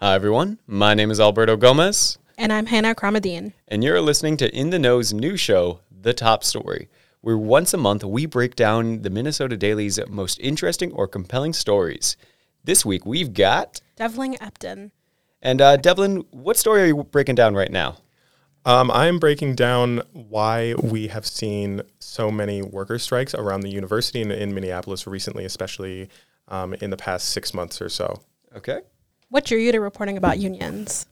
Hi, everyone. My name is Alberto Gomez, And I'm Hannah Kramadine. and you're listening to In the Know's new show, The Top Story, where once a month we break down the Minnesota Daily's most interesting or compelling stories. This week we've got, Devlin Epton. and uh, Devlin, what story are you breaking down right now? Um, I'm breaking down why we have seen so many worker strikes around the university and in Minneapolis recently, especially um, in the past six months or so. Okay. What drew you to reporting about unions?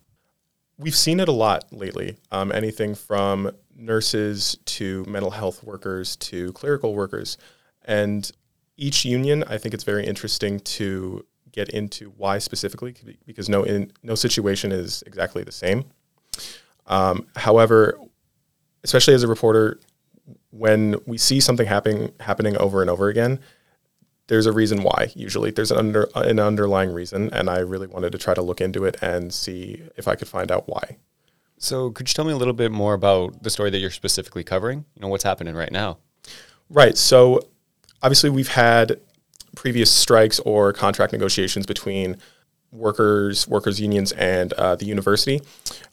We've seen it a lot lately. Um, anything from nurses to mental health workers to clerical workers. And each union, I think it's very interesting to get into why specifically, because no, in, no situation is exactly the same. Um, however, especially as a reporter, when we see something happening happening over and over again, there's a reason why. Usually, there's an under an underlying reason, and I really wanted to try to look into it and see if I could find out why. So, could you tell me a little bit more about the story that you're specifically covering? You know, what's happening right now? Right. So, obviously, we've had previous strikes or contract negotiations between workers, workers unions, and uh, the university.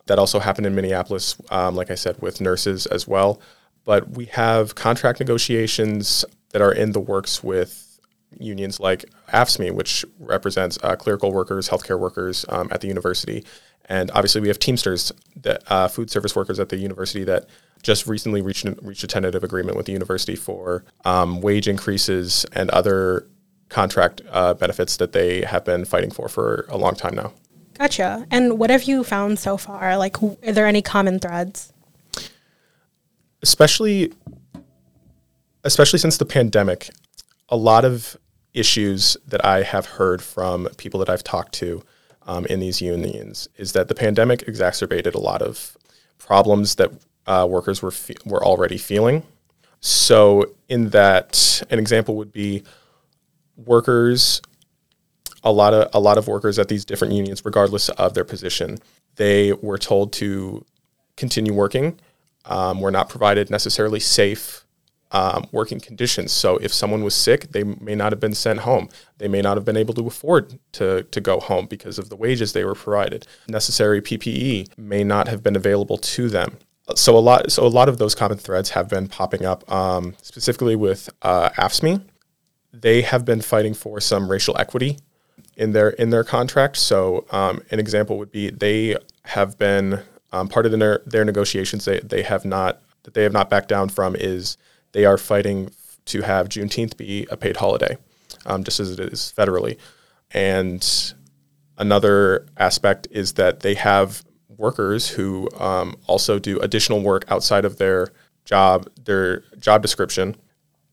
That also happened in Minneapolis, um, like I said, with nurses as well. But we have contract negotiations that are in the works with unions like AFSCME, which represents uh, clerical workers, healthcare workers um, at the university. And obviously, we have Teamsters, the uh, food service workers at the university that just recently reached, reached a tentative agreement with the university for um, wage increases and other contract uh, benefits that they have been fighting for for a long time now. Gotcha. And what have you found so far? Like, are there any common threads? especially especially since the pandemic, a lot of issues that I have heard from people that I've talked to um, in these unions is that the pandemic exacerbated a lot of problems that uh, workers were fe- were already feeling. So, in that, an example would be workers. A lot of a lot of workers at these different unions, regardless of their position, they were told to continue working um, were not provided necessarily safe um, working conditions. So if someone was sick, they may not have been sent home. They may not have been able to afford to, to go home because of the wages they were provided. Necessary PPE may not have been available to them. So a lot, so a lot of those common threads have been popping up, um, specifically with uh, AFSCME. They have been fighting for some racial equity in their in their contract. So um, an example would be they have been um, part of their, their negotiations they, they have not that they have not backed down from is they are fighting to have Juneteenth be a paid holiday, um, just as it is federally. And another aspect is that they have workers who um, also do additional work outside of their job, their job description,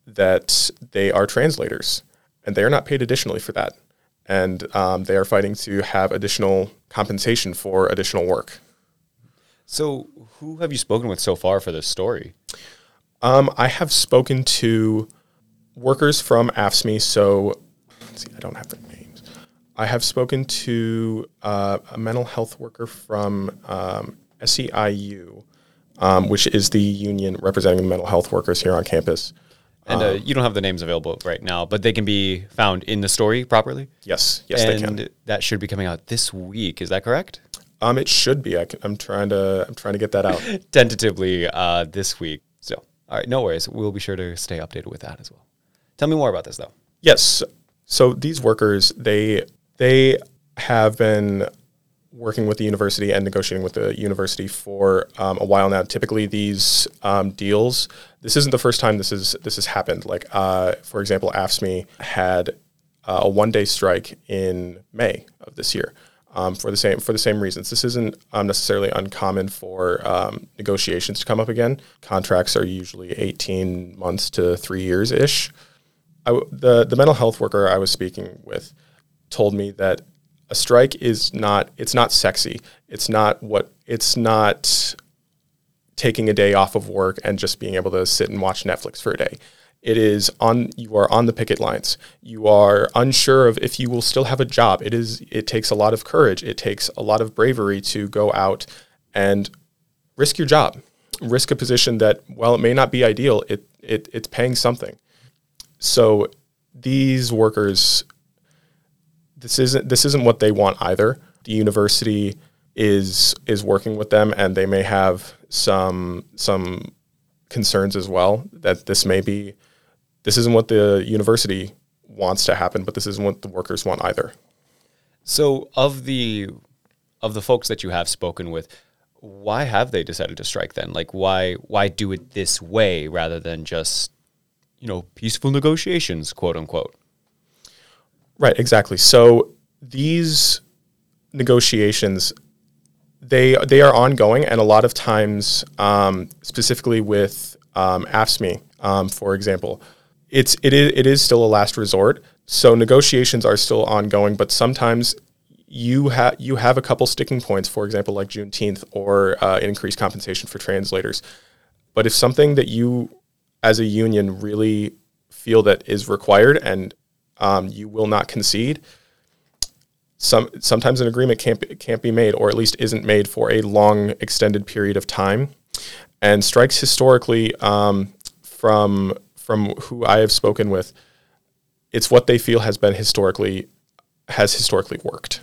that they are translators, and they are not paid additionally for that. And um, they are fighting to have additional compensation for additional work. So, who have you spoken with so far for this story? Um, I have spoken to workers from AFSCME. So, let's see, I don't have their names. I have spoken to uh, a mental health worker from um, SEIU, um, which is the union representing mental health workers here on campus. And uh, you don't have the names available right now, but they can be found in the story properly. Yes, yes, and they can. that should be coming out this week. Is that correct? Um, it should be. I am trying to. I'm trying to get that out. Tentatively uh, this week. All right, no worries. We'll be sure to stay updated with that as well. Tell me more about this, though. Yes. So these workers, they they have been working with the university and negotiating with the university for um, a while now. Typically, these um, deals. This isn't the first time this is this has happened. Like, uh, for example, AFSCME had uh, a one day strike in May of this year. Um, for the same for the same reasons. This isn't um, necessarily uncommon for um, negotiations to come up again. Contracts are usually 18 months to three years ish. W- the the mental health worker I was speaking with told me that a strike is not it's not sexy. It's not what it's not taking a day off of work and just being able to sit and watch Netflix for a day. It is on you are on the picket lines. You are unsure of if you will still have a job. It is it takes a lot of courage. It takes a lot of bravery to go out and risk your job. Risk a position that while it may not be ideal, it, it it's paying something. So these workers this isn't this isn't what they want either. The university is is working with them, and they may have some some concerns as well that this may be this isn't what the university wants to happen, but this isn't what the workers want either. So of the of the folks that you have spoken with, why have they decided to strike then? Like why why do it this way rather than just you know peaceful negotiations, quote unquote? Right, exactly. So these negotiations they they are ongoing, and a lot of times, um, specifically with um, AFSCME, um, for example, it's it is it is still a last resort. So negotiations are still ongoing, but sometimes you have you have a couple sticking points, for example, like Juneteenth or uh, increased compensation for translators. But if something that you, as a union, really feel that is required and um, you will not concede, some sometimes an agreement can't be, can't be made, or at least isn't made for a long extended period of time. And strikes historically, um, from from who I have spoken with, it's what they feel has been historically has historically worked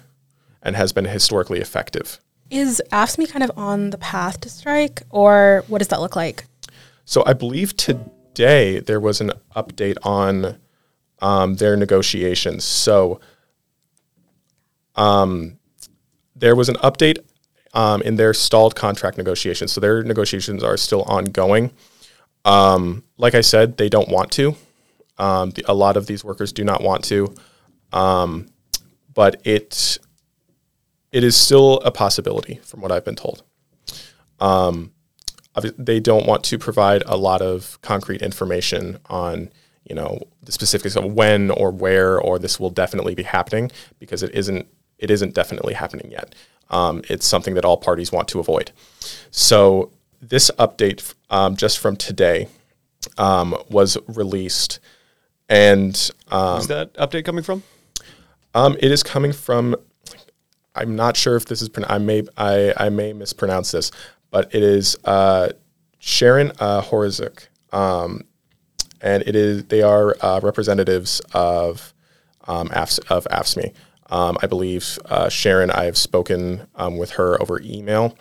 and has been historically effective. Is AFSCME kind of on the path to strike, or what does that look like? So I believe today there was an update on um, their negotiations. So um, there was an update um, in their stalled contract negotiations. So their negotiations are still ongoing. Um, like I said, they don't want to. Um, the, a lot of these workers do not want to, um, but it it is still a possibility, from what I've been told. Um, they don't want to provide a lot of concrete information on you know the specifics of when or where or this will definitely be happening because it isn't it isn't definitely happening yet. Um, it's something that all parties want to avoid. So this update um, just from today um, was released, and um, Where's that update coming from? um, it is coming from. I'm not sure if this is. I may I, I may mispronounce this, but it is uh, Sharon uh, um, and it is they are uh, representatives of um, AFS, of AFSCME. Um, I believe uh, Sharon. I have spoken um, with her over email,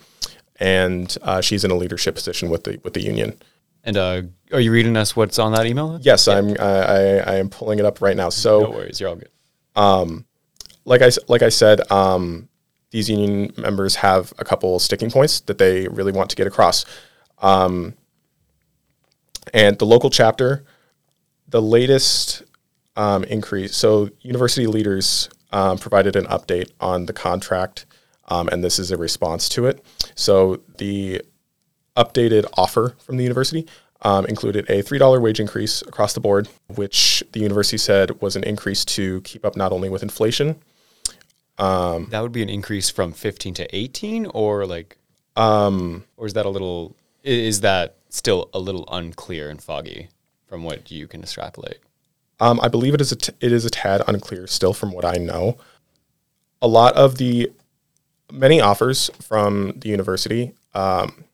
and uh, she's in a leadership position with the with the union. And uh, are you reading us what's on that email? Yes, I'm. I, I, I am pulling it up right now. So No worries, you're all good. like I like I said, um, these union members have a couple sticking points that they really want to get across. Um, and the local chapter, the latest um, increase. So university leaders um, provided an update on the contract, um, and this is a response to it. So the updated offer from the university um, included a $3 wage increase across the board, which the university said was an increase to keep up not only with inflation, That would be an increase from 15 to 18 or like um or is that a little is that still a little unclear and foggy from what you can extrapolate? Um, I believe it is a t- it is a tad unclear still from what I know. A lot of the many offers from the university, um,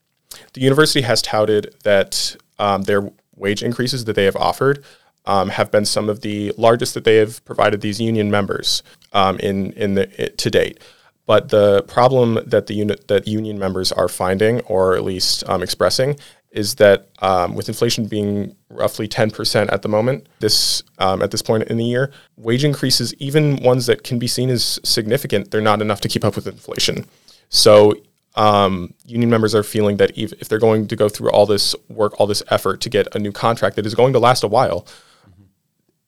the university has touted that um, their wage increases that they have offered um, have been some of the largest that they have provided these union members um, in in the it, to date. But the problem that the unit that union members are finding, or at least um, expressing, is that um, with inflation being roughly 10% at the moment, this um, at this point in the year, wage increases, even ones that can be seen as significant, they're not enough to keep up with inflation. So um, union members are feeling that if, if they're going to go through all this work, all this effort to get a new contract that is going to last a while,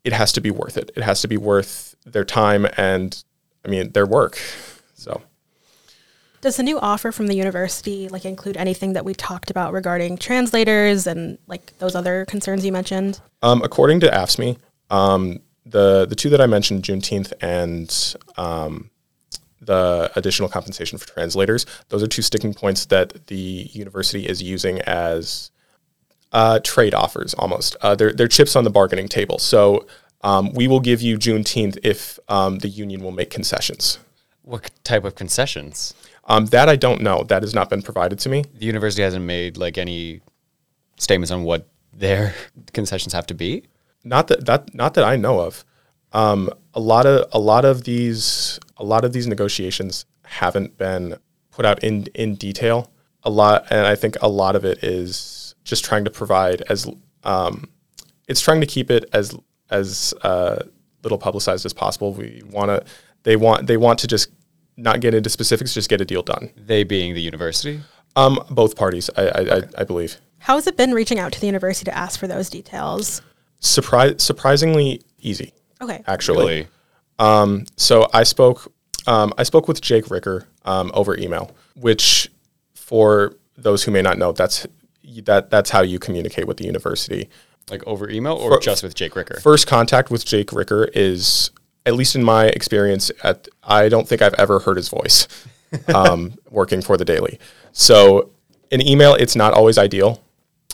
it has to be worth it. It has to be worth their time and, I mean, their work. So. Does the new offer from the university like include anything that we talked about regarding translators and like those other concerns you mentioned? Um, according to AFSCME, um, the the two that I mentioned, Juneteenth and um, the additional compensation for translators, those are two sticking points that the university is using as uh, trade offers almost. Uh, they're, they're chips on the bargaining table. So um, we will give you Juneteenth if um, the union will make concessions. What type of concessions? Um, that I don't know. That has not been provided to me. The university hasn't made like any statements on what their concessions have to be. Not that that not that I know of. Um, a lot of a lot of these a lot of these negotiations haven't been put out in in detail. A lot, and I think a lot of it is just trying to provide as um, it's trying to keep it as as uh, little publicized as possible. We want to they want they want to just not get into specifics, just get a deal done. They being the university. Um, both parties, I I, I, I believe. How has it been reaching out to the university to ask for those details? Surprise, surprisingly easy. Okay. Actually, Really? so I spoke um, I spoke with Jake Ricker um, over email, which for those who may not know, that's that that's how you communicate with the university. Like over email or For- just with Jake Ricker? First contact with Jake Ricker is, at least in my experience, at I don't think I've ever heard his voice um, working for the Daily. So in email, it's not always ideal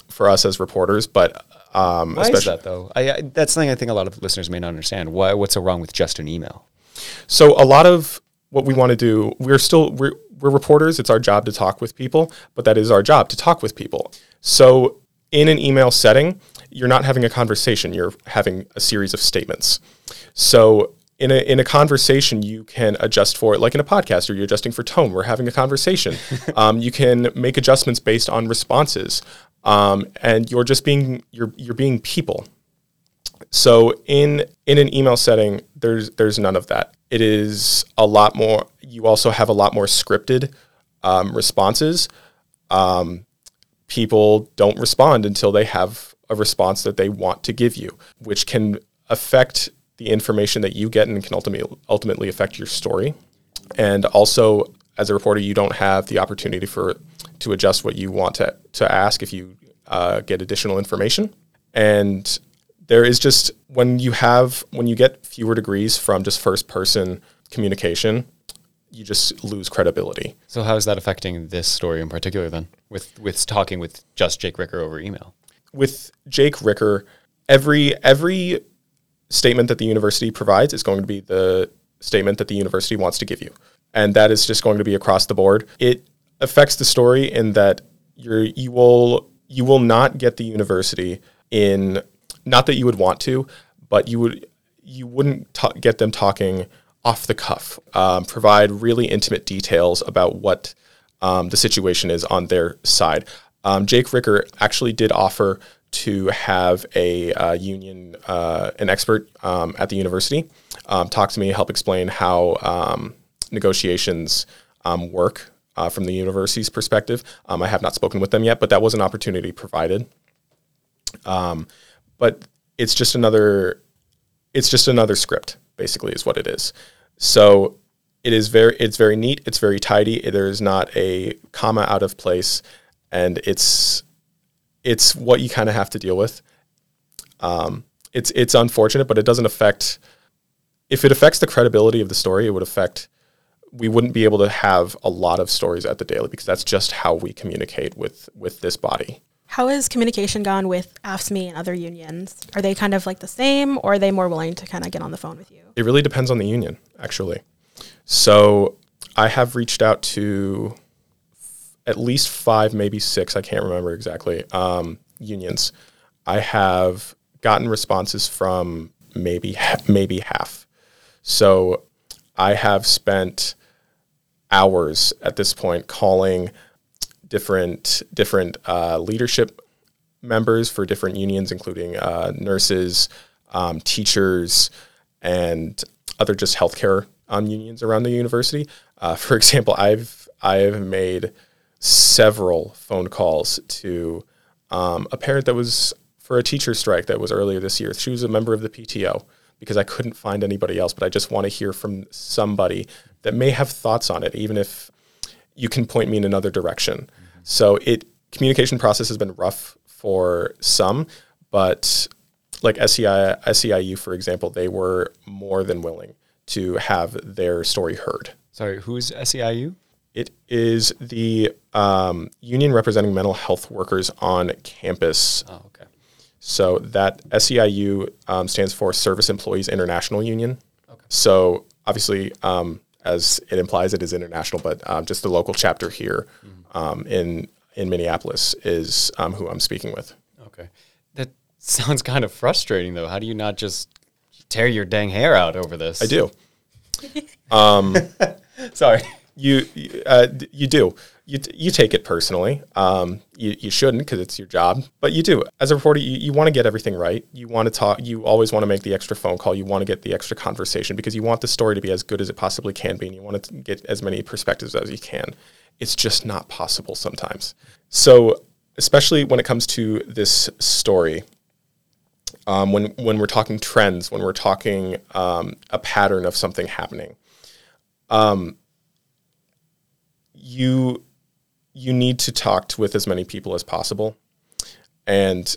for us as reporters, but um, Why is especially that though? I, I that's something I think a lot of listeners may not understand. Why? What's so wrong with just an email? So a lot of what we want to do, we're still we're we're reporters. It's our job to talk with people, but that is our job to talk with people. So in an email setting, you're not having a conversation. You're having a series of statements. So in a in a conversation, you can adjust for it, like in a podcast, or you're adjusting for tone. We're having a conversation. um, you can make adjustments based on responses, um, and you're just being you're you're being people. So in in an email setting, there's there's none of that. It is a lot more. You also have a lot more scripted um, responses. Um, people don't respond until they have a response that they want to give you, which can affect the information that you get and can ultimately ultimately affect your story. And also, as a reporter, you don't have the opportunity for to adjust what you want to to ask if you uh, get additional information. And there is just when you have when you get fewer degrees from just first person communication, you just lose credibility. So how is that affecting this story in particular then? With with talking with just Jake Ricker over email. with Jake Ricker, every every statement that the university provides is going to be the statement that the university wants to give you, and that is just going to be across the board. It affects the story in that you're you will you will not get the university in not that you would want to, but you would you wouldn't get them talking off the cuff. Um, provide really intimate details about what um, the situation is on their side. Um, Jake Ricker actually did offer to have a uh, union, uh, an expert um, at the university, um, talk to me, help explain how um, negotiations um, work uh, from the university's perspective. Um, I have not spoken with them yet, but that was an opportunity provided. Um, but it's just another, it's just another script, basically, is what it is. So it is very, it's very neat. It's very tidy. There is not a comma out of place, and it's, it's what you kind of have to deal with. Um, it's it's unfortunate, but it doesn't affect. If it affects the credibility of the story, it would affect. We wouldn't be able to have a lot of stories at the daily because that's just how we communicate with with this body. How has communication gone with AFSCME and other unions? Are they kind of like the same, or are they more willing to kind of get on the phone with you? It really depends on the union, actually. So I have reached out to at least five, maybe six, I can't remember exactly, um, unions. I have gotten responses from maybe maybe half. So I have spent hours at this point calling different different uh, leadership members for different unions, including uh, nurses, um, teachers, and other just healthcare um, unions around the university. Uh, for example, I've I've made several phone calls to um, a parent that was for a teacher strike that was earlier this year. She was a member of the PTO because I couldn't find anybody else, but I just want to hear from somebody that may have thoughts on it, even if you can point me in another direction. So it communication process has been rough for some, but like SEI, SEIU, for example, they were more than willing to have their story heard. Sorry, who's SEIU? It is the um, union representing mental health workers on campus. Oh, okay. So that SEIU um, stands for Service Employees International Union. Okay. So obviously, um, as it implies, it is international, but um, just the local chapter here um, in in Minneapolis is um, who I'm speaking with. Okay. That sounds kind of frustrating though. How do you not just tear your dang hair out over this. I do. Sorry. You uh, you do. You, you take it personally. Um, you, you shouldn't because it's your job, but you do. As a reporter, you, you want to get everything right. You want to talk. You always want to make the extra phone call. You want to get the extra conversation because you want the story to be as good as it possibly can be, and you want to get as many perspectives as you can. It's just not possible sometimes. So, especially when it comes to this story, um, when when we're talking trends, when we're talking um, a pattern of something happening, you you need to talk with as many people as possible. And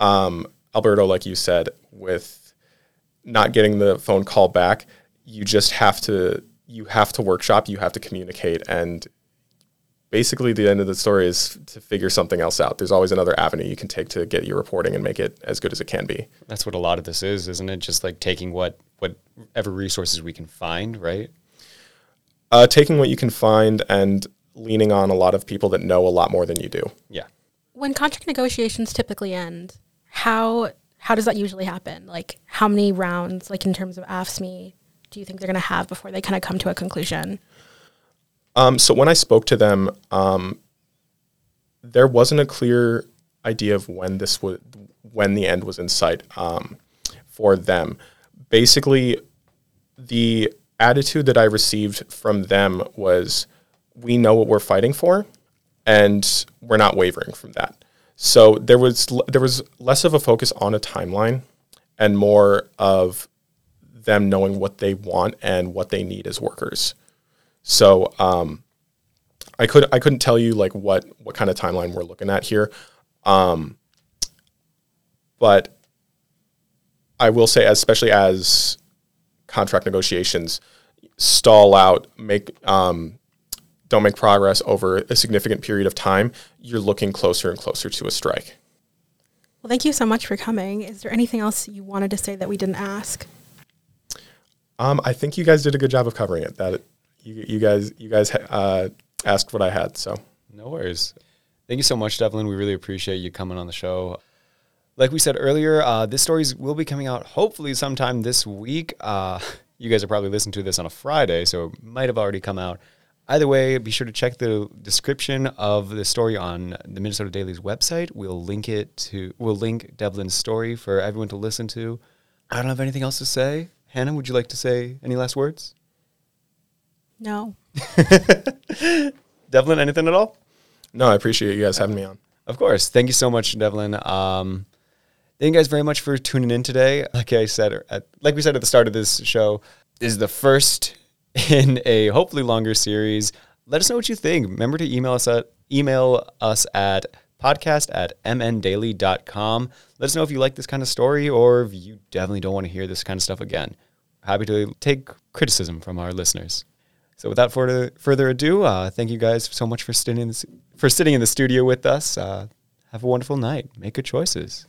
um, Alberto, like you said, with not getting the phone call back, you just have to you have to workshop, you have to communicate, and basically the end of the story is to figure something else out. There's always another avenue you can take to get your reporting and make it as good as it can be. That's what a lot of this is, isn't it? Just like taking what whatever resources we can find, right? Uh, taking what you can find and leaning on a lot of people that know a lot more than you do. Yeah. When contract negotiations typically end, how how does that usually happen? Like how many rounds, like in terms of AFSCME, do you think they're going to have before they kind of come to a conclusion? Um, so when I spoke to them, um, there wasn't a clear idea of when this would, when the end was in sight um, for them. Basically, the attitude that I received from them was, "We know what we're fighting for, and we're not wavering from that." So there was there was less of a focus on a timeline, and more of them knowing what they want and what they need as workers. So um, I could I couldn't tell you like what what kind of timeline we're looking at here, um, but I will say, especially as contract negotiations stall out, make um, don't make progress over a significant period of time, you're looking closer and closer to a strike. Well, thank you so much for coming. Is there anything else you wanted to say that we didn't ask? Um, I think you guys did a good job of covering it. That you, you guys you guys uh, asked what I had, so No worries. Thank you so much, Devlin. We really appreciate you coming on the show. Like we said earlier, uh, this story will be coming out hopefully sometime this week. Uh, you guys are probably listening to this on a Friday, so it might have already come out. Either way, be sure to check the description of the story on the Minnesota Daily's website. We'll link it to. We'll link Devlin's story for everyone to listen to. I don't have anything else to say. Hannah, would you like to say any last words? No. Devlin, anything at all? no, I appreciate you guys having me on. Of course. Thank you so much, Devlin. Um, thank you guys very much for tuning in today. Like I said, at, like we said at the start of this show, this is the first in a hopefully longer series. Let us know what you think. Remember to email us at email us at podcast at mndaily.com. Let us know if you like this kind of story or if you definitely don't want to hear this kind of stuff again. Happy to take criticism from our listeners. So without further ado, uh, thank you guys so much for sitting in the, for sitting in the studio with us. Uh, have a wonderful night. Make good choices.